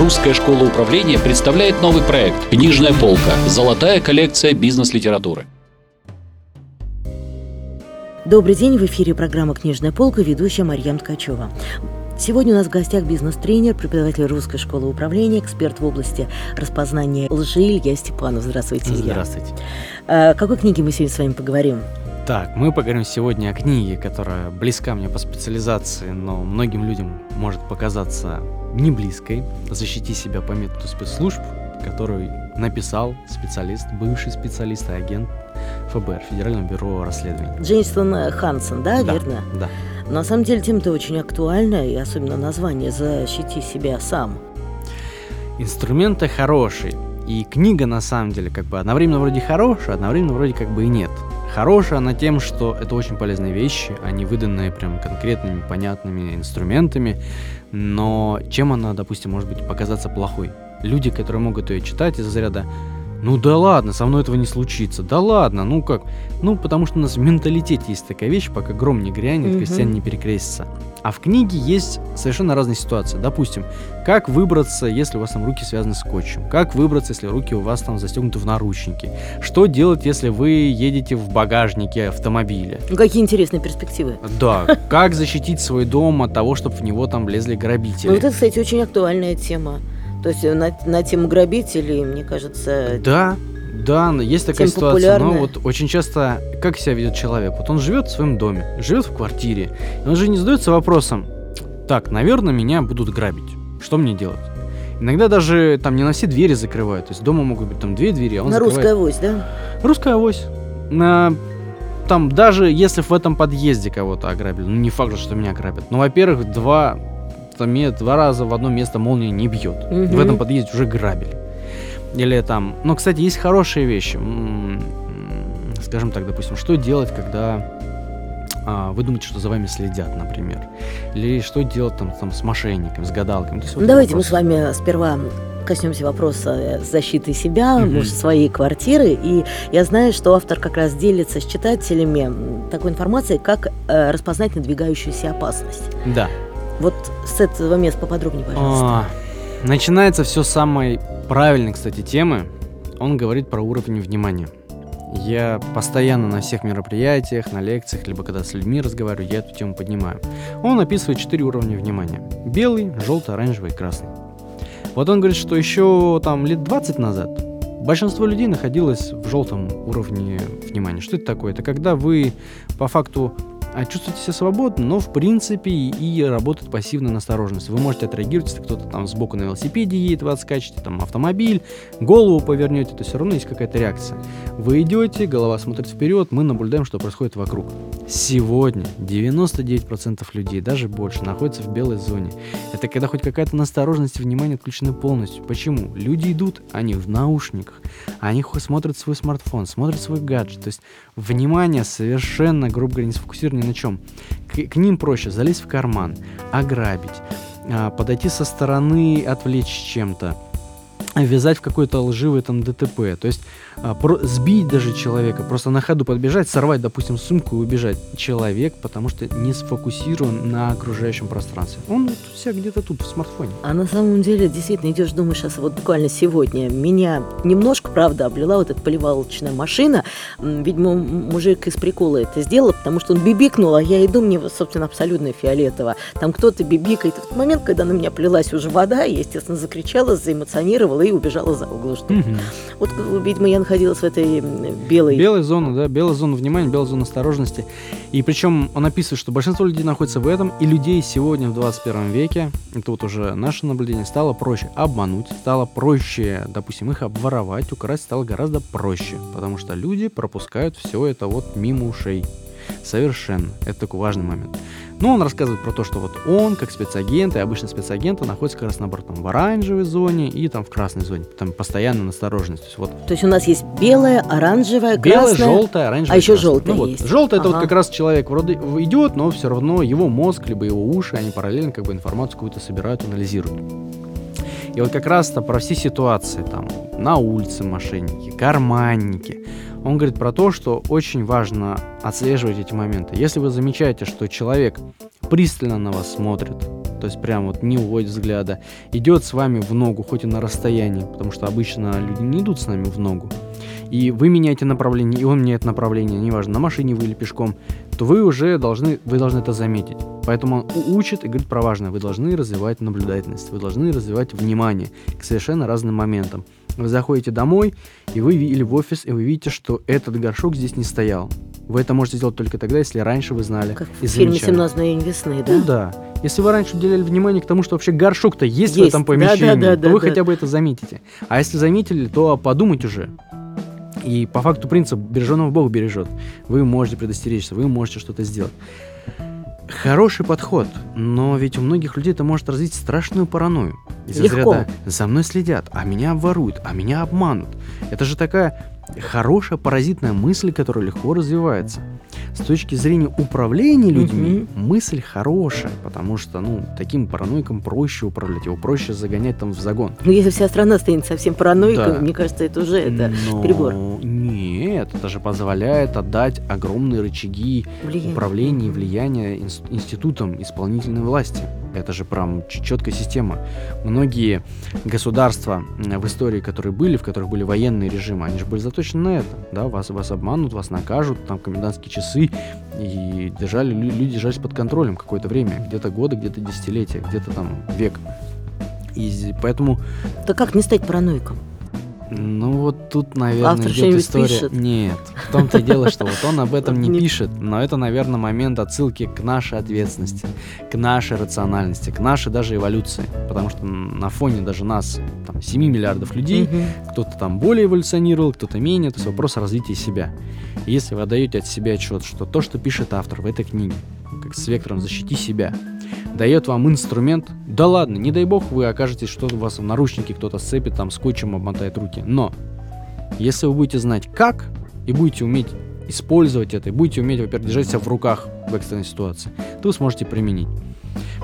Русская школа управления представляет новый проект «Книжная полка. Золотая коллекция бизнес-литературы». Добрый день, в эфире программа «Книжная полка», ведущая Марьям Ткачева. Сегодня у нас в гостях бизнес-тренер, преподаватель Русской школы управления, эксперт в области распознания лжи Илья Степанов. Здравствуйте, Илья. Здравствуйте. О какой книге мы сегодня с вами поговорим? Так, мы поговорим сегодня о книге, которая близка мне по специализации, но многим людям может показаться не близкой. «Защити себя по методу спецслужб», который написал специалист, бывший специалист и агент ФБР, Федерального бюро расследований. Джейсон Хансен, да, Да, верно? Да. На самом деле тема-то очень актуальна, и особенно название «Защити себя сам». Инструменты хорошие. И книга, на самом деле, как бы одновременно вроде хорошая, одновременно вроде как бы и нет. Хорошая она тем, что это очень полезные вещи, они выданные прям конкретными, понятными инструментами, но чем она, допустим, может быть показаться плохой? Люди, которые могут ее читать из заряда ну да ладно, со мной этого не случится. Да ладно, ну как? Ну, потому что у нас в менталитете есть такая вещь, пока гром не грянет, Мгм. крестьян не перекрестится. А в книге есть совершенно разные ситуации. Допустим, как выбраться, если у вас там руки связаны скотчем? Как выбраться, если руки у вас там застегнуты в наручники? Что делать, если вы едете в багажнике автомобиля? Ну, какие интересные перспективы. Да, как защитить свой дом от того, чтобы в него там влезли грабители? Ну, вот это, кстати, очень актуальная тема. То есть э, на, на тему грабителей, мне кажется, Да, да, но есть такая ситуация. Но популярная. вот очень часто, как себя ведет человек? Вот он живет в своем доме, живет в квартире. И он же не задается вопросом, так, наверное, меня будут грабить. Что мне делать? Иногда даже там не на все двери закрывают. То есть дома могут быть там две двери, а он на закрывает... русская авось, да? Русская авось. На... Там даже если в этом подъезде кого-то ограбили, ну не факт, же, что меня ограбят. Ну, во-первых, два, ме- два раза в одно место молния не бьет. Мгм. В этом подъезде уже грабили. Или там... Ну, кстати, есть хорошие вещи. Скажем так, допустим, что делать, когда а, вы думаете, что за вами следят, например. Или что делать там, там с мошенниками, с гадалками. Есть вот Ну, давайте мы с вами сперва коснемся вопроса э, защиты себя, Мгм. может, своей квартиры. И я знаю, что автор как раз делится с читателями такой информацией, как э, распознать надвигающуюся опасность. Да. Вот с этого места поподробнее, пожалуйста. А, Начинается все с самой правильной, кстати, темы. Он говорит про уровень внимания. Я постоянно на всех мероприятиях, на лекциях, либо когда с людьми разговариваю, я эту тему поднимаю. Он описывает четыре уровня внимания. Белый, желтый, оранжевый и красный. Вот он говорит, что еще там лет 20 назад большинство людей находилось в желтом уровне внимания. Что это такое? Это когда вы по факту а чувствуете себя свободно, но в принципе и, работает пассивная настороженность. Вы можете отреагировать, если кто-то там сбоку на велосипеде едет, вы отскачете, там автомобиль, голову повернете, то все равно есть какая-то реакция. Вы идете, голова смотрит вперед, мы наблюдаем, что происходит вокруг. Сегодня 99% людей, даже больше, находятся в белой зоне. Это когда хоть какая-то настороженность и внимание отключены полностью. Почему? Люди идут, они в наушниках, они смотрят свой смартфон, смотрят свой гаджет. То есть внимание совершенно, грубо говоря, не сфокусировано ни на чем. К, к ним проще залезть в карман, ограбить, а, подойти со стороны, отвлечь чем-то, ввязать в какой-то лживый там ДТП. То есть а, про- сбить даже человека, просто на ходу подбежать, сорвать, допустим, сумку и убежать. Человек, потому что не сфокусирован на окружающем пространстве. Он вот себя где-то тут, в смартфоне. А на самом деле, действительно, идешь, думаешь, сейчас вот буквально сегодня меня немножко, правда, облила вот эта поливалочная машина. Видимо, мужик из прикола это сделал, потому что он бибикнул, а я иду, мне, собственно, абсолютно фиолетово. Там кто-то бибикает. В тот момент, когда на меня плелась уже вода, я, естественно, закричала, заэмоционировала и убежала за угол. Что Вот, видимо, я находилась в этой белой... Белая зона, да, белая зона внимания, белая зона осторожности. И причем он описывает, что большинство людей находится в этом, и людей сегодня в 21 веке, это вот уже наше наблюдение, стало проще обмануть, стало проще, допустим, их обворовать, украсть стало гораздо проще, потому что люди пропускают все это вот мимо ушей. Совершенно. Это такой важный момент. Но он рассказывает про то, что вот он, как спецагент, и обычно спецагенты находятся как раз наоборот там, в оранжевой зоне и там в красной зоне. Там постоянно настороженность. То есть вот То есть у нас есть белая, оранжевая, Белое, красная. желтое, оранжевое. А еще красное. желтое Ну вот, есть. это Ага. вот как раз человек вроде идет, но все равно его мозг либо его уши, они параллельно как бы информацию какую-то собирают, анализируют. Вот как раз-то про все ситуации, там, на улице мошенники, карманники. Он говорит про то, что очень важно отслеживать эти моменты. Если вы замечаете, что человек пристально на вас смотрит, то есть прям вот не уводит взгляда, идет с вами в ногу, хоть и на расстоянии, потому что обычно люди не идут с нами в ногу, и вы меняете направление, и он меняет направление, неважно, на машине вы или пешком, то вы уже должны, вы должны это заметить. Поэтому он учит и говорит про важное. Вы должны развивать наблюдательность, вы должны развивать внимание к совершенно разным моментам. Вы заходите домой, и вы или в офис, и вы видите, что этот горшок здесь не стоял. Вы это можете сделать только тогда, если раньше вы знали Как и в фильме замечали. «17 мгновений весны», да? Ну да. Если вы раньше уделяли внимание к тому, что вообще горшок-то есть, в Есть. этом Да, да, помещении, да, то да, вы да. хотя бы это заметите. А если заметили, то подумать уже. И по факту принцип береженного Бог бережет. Вы можете предостеречься, вы можете что-то сделать. Хороший подход, но ведь у многих людей это может развить страшную паранойю. Из Легко. разряда «за мной следят, а меня обворуют, а меня обманут». Это же такая хорошая паразитная мысль, которая легко развивается. С точки зрения управления людьми, мысль хорошая, потому что, ну, таким параноиком проще управлять, его проще загонять там в загон. Ну, если вся страна станет совсем параноиком, Да. мне кажется, это уже это Но перебор. Нет, это же позволяет отдать огромные рычаги влияние. управления и влияния инс- институтам исполнительной власти. Это же прям четкая система. Многие государства в истории, которые были, в которых были военные режимы, они же были заточены на это. Да, вас, вас обманут, вас накажут, там комендантские часы. И держали, лю- люди держались под контролем какое-то время. Где-то годы, где-то десятилетия, где-то там век. И поэтому Да как не стать параноиком? Ну вот тут, наверное, Автор идет история. пишет? Нет, в том-то и дело, что вот он об этом не пишет, но это, наверное, момент отсылки к нашей ответственности, к нашей рациональности, к нашей даже эволюции. Потому что на фоне даже нас, там, 7 миллиардов людей, кто-то там более эволюционировал, кто-то менее, то есть вопрос развития себя. И если вы отдаете от себя отчет, что то, что пишет автор в этой книге, как с вектором «защити себя», дает вам инструмент, да ладно, не дай бог вы окажетесь, что у вас в наручнике кто-то сцепит, там скотчем обмотает руки, но если вы будете знать как и будете уметь использовать это, и будете уметь, во-первых, держать себя в руках в экстренной ситуации, то вы сможете применить.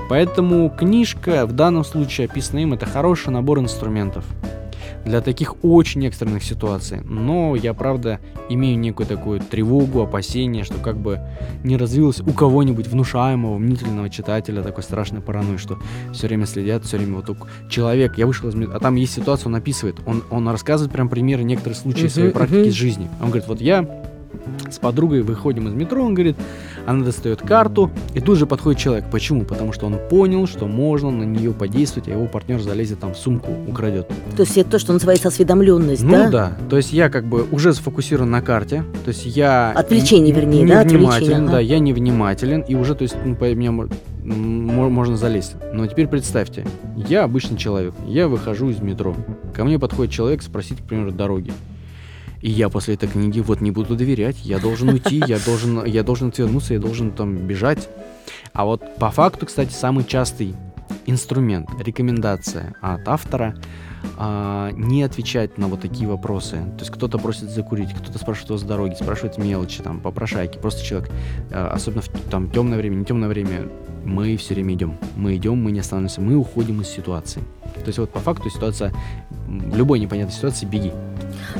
Поэтому книжка в данном случае описана им. Это хороший набор инструментов для таких очень экстренных ситуаций. Но я, правда, имею некую такую тревогу, опасение, что как бы не развилось у кого-нибудь внушаемого, мнительного читателя такой страшной паранойи, что все время следят, все время вот человек, я вышел из а там есть ситуация, он описывает, он, он рассказывает прям примеры некоторых случаев своей Мгм, практики мгм. из жизни. Он говорит, вот я с подругой выходим из метро, он говорит, она достает карту, и тут же подходит человек. Почему? Потому что он понял, что можно на нее подействовать, а его партнер залезет там в сумку, украдет. То есть это то, что называется осведомленность, Ну да? да? то есть я как бы уже сфокусирован на карте, то есть я... Отвлечение, вернее, да, отвлечение, ага. да, я невнимателен, и уже, то есть, ну, по меня можно залезть. Но теперь представьте, я обычный человек, я выхожу из метро, ко мне подходит человек спросить, к примеру, дороги. И я после этой книги вот не буду доверять, я должен уйти, я должен, я должен отвернуться, я должен там бежать. А вот по факту, кстати, самый частый инструмент, рекомендация от автора а, не отвечать на вот такие вопросы. То есть кто-то просит закурить, кто-то спрашивает вас с дороги, спрашивает мелочи, там, попрошайки. Просто человек, а, особенно в там темное время, не темное время, мы все время идем. Мы идем, мы не останавливаемся, мы уходим из ситуации. То есть вот по факту ситуация, любой непонятной ситуации беги.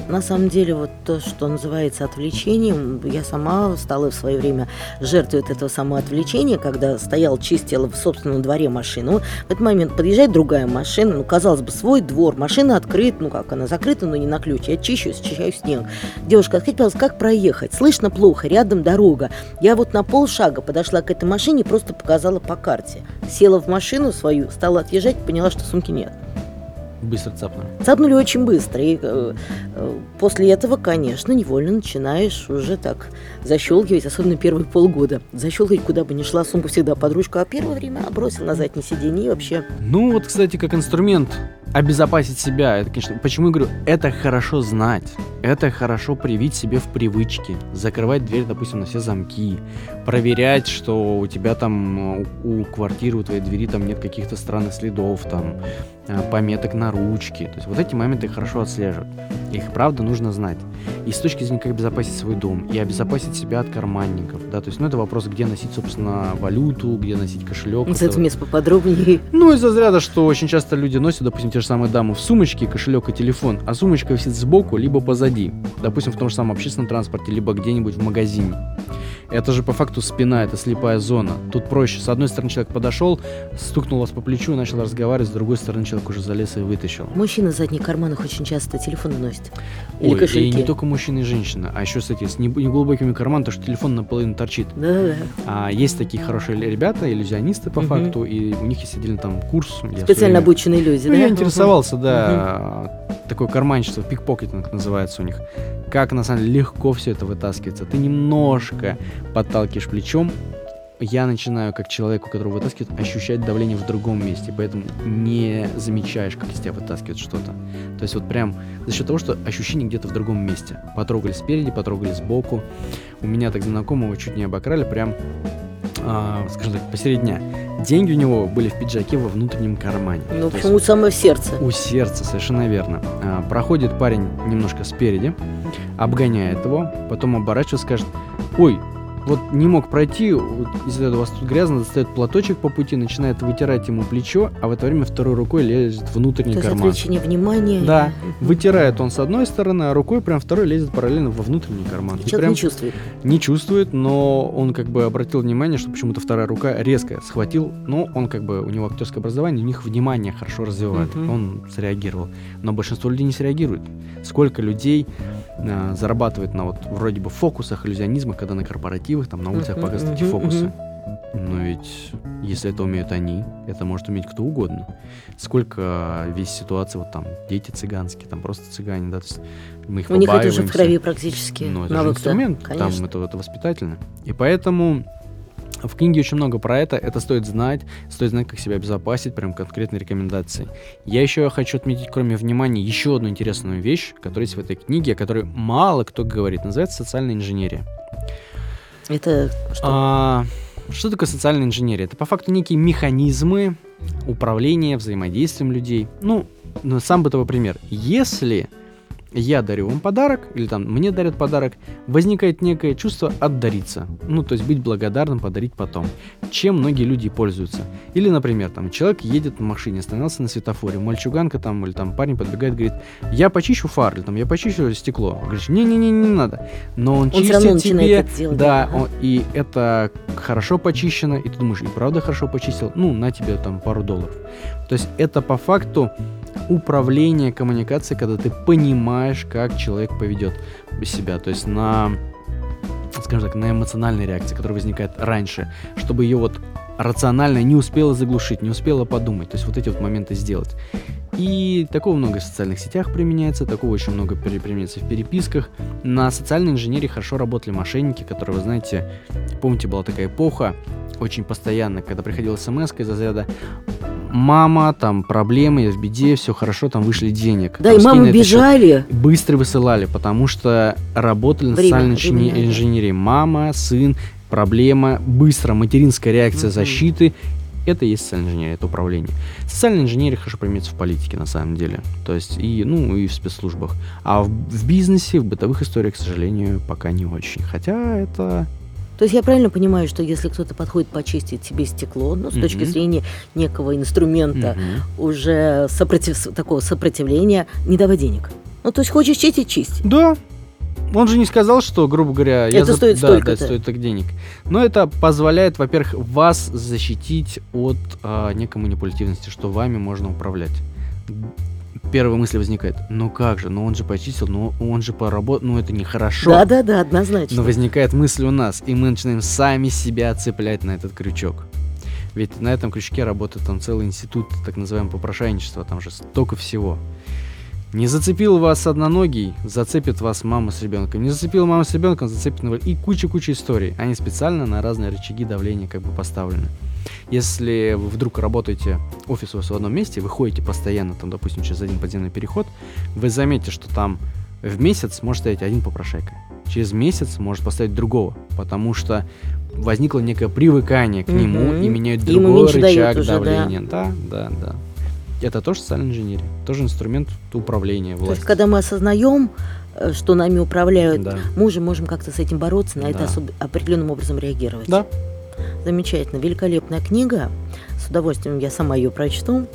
На самом деле, вот то, что называется отвлечением, я сама стала в свое время жертвой вот этого самого отвлечения, когда стоял, чистила в собственном дворе машину. В этот момент подъезжает другая машина, ну, казалось бы, свой двор, машина открыта, ну, как она закрыта, но не на ключ. Я чищу, счищаю снег. Девушка, скажите, пожалуйста, как проехать? Слышно плохо, рядом дорога. Я вот на полшага подошла к этой машине и просто показала по карте. Села в машину свою, стала отъезжать, поняла, что сумки нет. Быстро цапнули. Цапнули очень быстро. И э, э, после этого, конечно, невольно начинаешь уже так защелкивать, особенно первые полгода. Защелкивать, куда бы ни шла, сумку всегда под ручку, а первое время бросил на заднее сиденье и вообще. Ну вот, кстати, как инструмент обезопасить себя, это, конечно, почему я говорю, это хорошо знать, это хорошо привить себе в привычке, закрывать дверь, допустим, на все замки, проверять, что у тебя там, у, у квартиры, у твоей двери там нет каких-то странных следов, там, э, пометок на ручке, то есть вот эти моменты хорошо отслеживать, их правда нужно знать. И с точки зрения, как обезопасить свой дом, и обезопасить себя от карманников, да, то есть, ну, это вопрос, где носить, собственно, валюту, где носить кошелек. С это- этим мест поподробнее. ну, из-за разряда, что очень часто люди носят, допустим, те же самые дамы в сумочке, кошелек и телефон, а сумочка висит сбоку, либо позади. Допустим, в том же самом общественном транспорте, либо где-нибудь в магазине. Это же по факту спина, это слепая зона. Тут проще. С одной стороны человек подошел, стукнул вас по плечу, начал разговаривать, с другой стороны человек уже залез и вытащил. Мужчины в задних карманах очень часто телефоны носят. Или Ой, и кошельки. не только мужчина и женщина, а еще, кстати, с нег- неглубокими карманами, то что телефон наполовину торчит. Да-да-да. А есть такие хорошие ребята, иллюзионисты по Мгм. факту, и у них есть отдельно там курс. Специально время- обученные люди, Ну, да? я интересовался, да, такое карманчество, пикпокетинг называется у них. Как, на самом деле, легко все это вытаскивается. Ты немножко подталкиваешь плечом, я начинаю, как человек, у которого вытаскивают, ощущать давление в другом месте, поэтому не замечаешь, как из тебя вытаскивает что-то. То есть вот прям за счет того, что ощущение где-то в другом месте. Потрогали спереди, потрогали сбоку. У меня так знакомого чуть не обокрали прям, а, скажем так, посередине дня. Деньги у него были в пиджаке во внутреннем кармане. Ну, есть почему самое сердце? у сердца, совершенно верно. А, проходит парень немножко спереди, обгоняет его, потом оборачивается, скажет, ой, вот не мог пройти, вот, если у вас тут грязно, достает платочек по пути, начинает вытирать ему плечо, а в это время второй рукой лезет внутренний То есть карман. отвлечение внимания. Да, вытирает он с одной стороны, а рукой прям второй лезет параллельно во внутренний карман. И И человек прям не чувствует. не чувствует, но он как бы обратил внимание, что почему-то вторая рука резко схватил, но он как бы, у него актерское образование, у них внимание хорошо развивает, Мгм. он среагировал. Но большинство людей не среагирует. Сколько людей а, зарабатывает на вот вроде бы фокусах, иллюзионизмах, когда на корпоративах, там на улицах показывают эти фокусы. Но ведь если это умеют они, это может уметь кто угодно. Сколько весь ситуации, вот там, дети цыганские, там просто цыгане, да, то есть мы их У них это уже в крови практически. Ну, это же навык-то. инструмент, Конечно. там это, это воспитательно. И поэтому в книге очень много про это, это стоит знать, стоит знать, как себя обезопасить, прям конкретные рекомендации. Я еще хочу отметить, кроме внимания, еще одну интересную вещь, которая есть в этой книге, о которой мало кто говорит, называется социальная инженерия. Это что? А, что такое социальная инженерия? Это по факту некие механизмы управления, взаимодействием людей. Ну, сам бытовой пример. Если я дарю вам подарок, или там мне дарят подарок, возникает некое чувство отдариться. Ну, то есть быть благодарным, подарить потом. Чем многие люди пользуются. Или, например, там человек едет на машине, остановился на светофоре, мальчуганка там, или там парень подбегает, говорит, я почищу фар, или там, я почищу стекло. Говоришь, не-не-не, не надо. Но он, Он чистит тебе, делать, да, ага. он- и это хорошо почищено, и ты думаешь, и правда хорошо почистил, ну, на тебе там пару долларов. То есть это по факту управление коммуникацией, когда ты понимаешь, как человек поведет себя, то есть на, скажем так, на эмоциональной реакции, которая возникает раньше, чтобы ее вот рационально не успела заглушить, не успела подумать, то есть вот эти вот моменты сделать. И такого много в социальных сетях применяется, такого очень много применяется в переписках. На социальной инженерии хорошо работали мошенники, которые, вы знаете, помните, была такая эпоха, очень постоянно, когда приходила смс из разряда «Мама, там проблемы, я в беде, все хорошо, там вышли денег». Да, Там, и мамы на этот счет». бежали. Быстро высылали, потому что работали на Время, социальной инжене- время, да. инженерии. Мама, сын, проблема, быстро, материнская реакция Мгм. защиты. Это и есть социальная инженерия, это управление. Социальная инженерия хорошо применяется в политике, на самом деле. То есть и, ну, и в спецслужбах. А в, в бизнесе, в бытовых историях, к сожалению, пока не очень. Хотя это... То есть я правильно понимаю, что если кто-то подходит почистить себе стекло, ну, с точки Мгм. зрения некого инструмента, Мгм. уже сопротив... такого сопротивления, не давай денег. Ну, то есть хочешь чистить, чисть. Да. Он же не сказал, что, грубо говоря, я Это за- стоит да, столько-то. да, это стоит так денег. Но это позволяет, во-первых, вас защитить от а, некой манипулятивности, что вами можно управлять. Первая мысль возникает, ну как же, ну он же почистил, ну он же поработал, ну это нехорошо. Да-да-да, однозначно. Но возникает мысль у нас, и мы начинаем сами себя цеплять на этот крючок. Ведь на этом крючке работает там целый институт, так называемого попрошайничества, там же столько всего. Не зацепил вас одноногий, зацепит вас мама с ребенком. Не зацепила мама с ребенком, зацепит инвалид. И куча-куча историй. Они специально на разные рычаги давления как бы поставлены. Если вы вдруг работаете, офис у вас в одном месте, вы ходите постоянно, там, допустим, через один подземный переход, вы заметите, что там в месяц может стоять один попрошайка. Через месяц может поставить другого, потому что возникло некое привыкание к нему Мгм. и меняют другой рычаг уже, да. давления. Да, да, да. Это тоже социальная инженерия, тоже инструмент управления То властью. есть, когда мы осознаем, э, что нами управляют, Да. мы уже можем как-то с этим бороться, на это Да. особ- определенным образом реагировать. Да. Замечательно, великолепная книга. С удовольствием я сама ее прочту,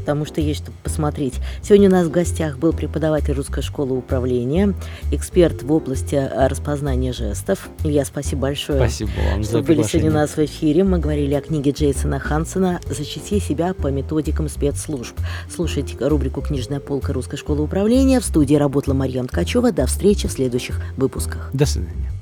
потому что есть что посмотреть. Сегодня у нас в гостях был преподаватель русской школы управления, эксперт в области а, распознания жестов. Илья, спасибо большое. Спасибо вам что за были сегодня у нас в эфире. Мы говорили о книге Джейсона Хансона «Защити себя по методикам спецслужб». Слушайте рубрику «Книжная полка русской школы управления». В студии работала Марьям Ткачева. До встречи в следующих выпусках. До свидания.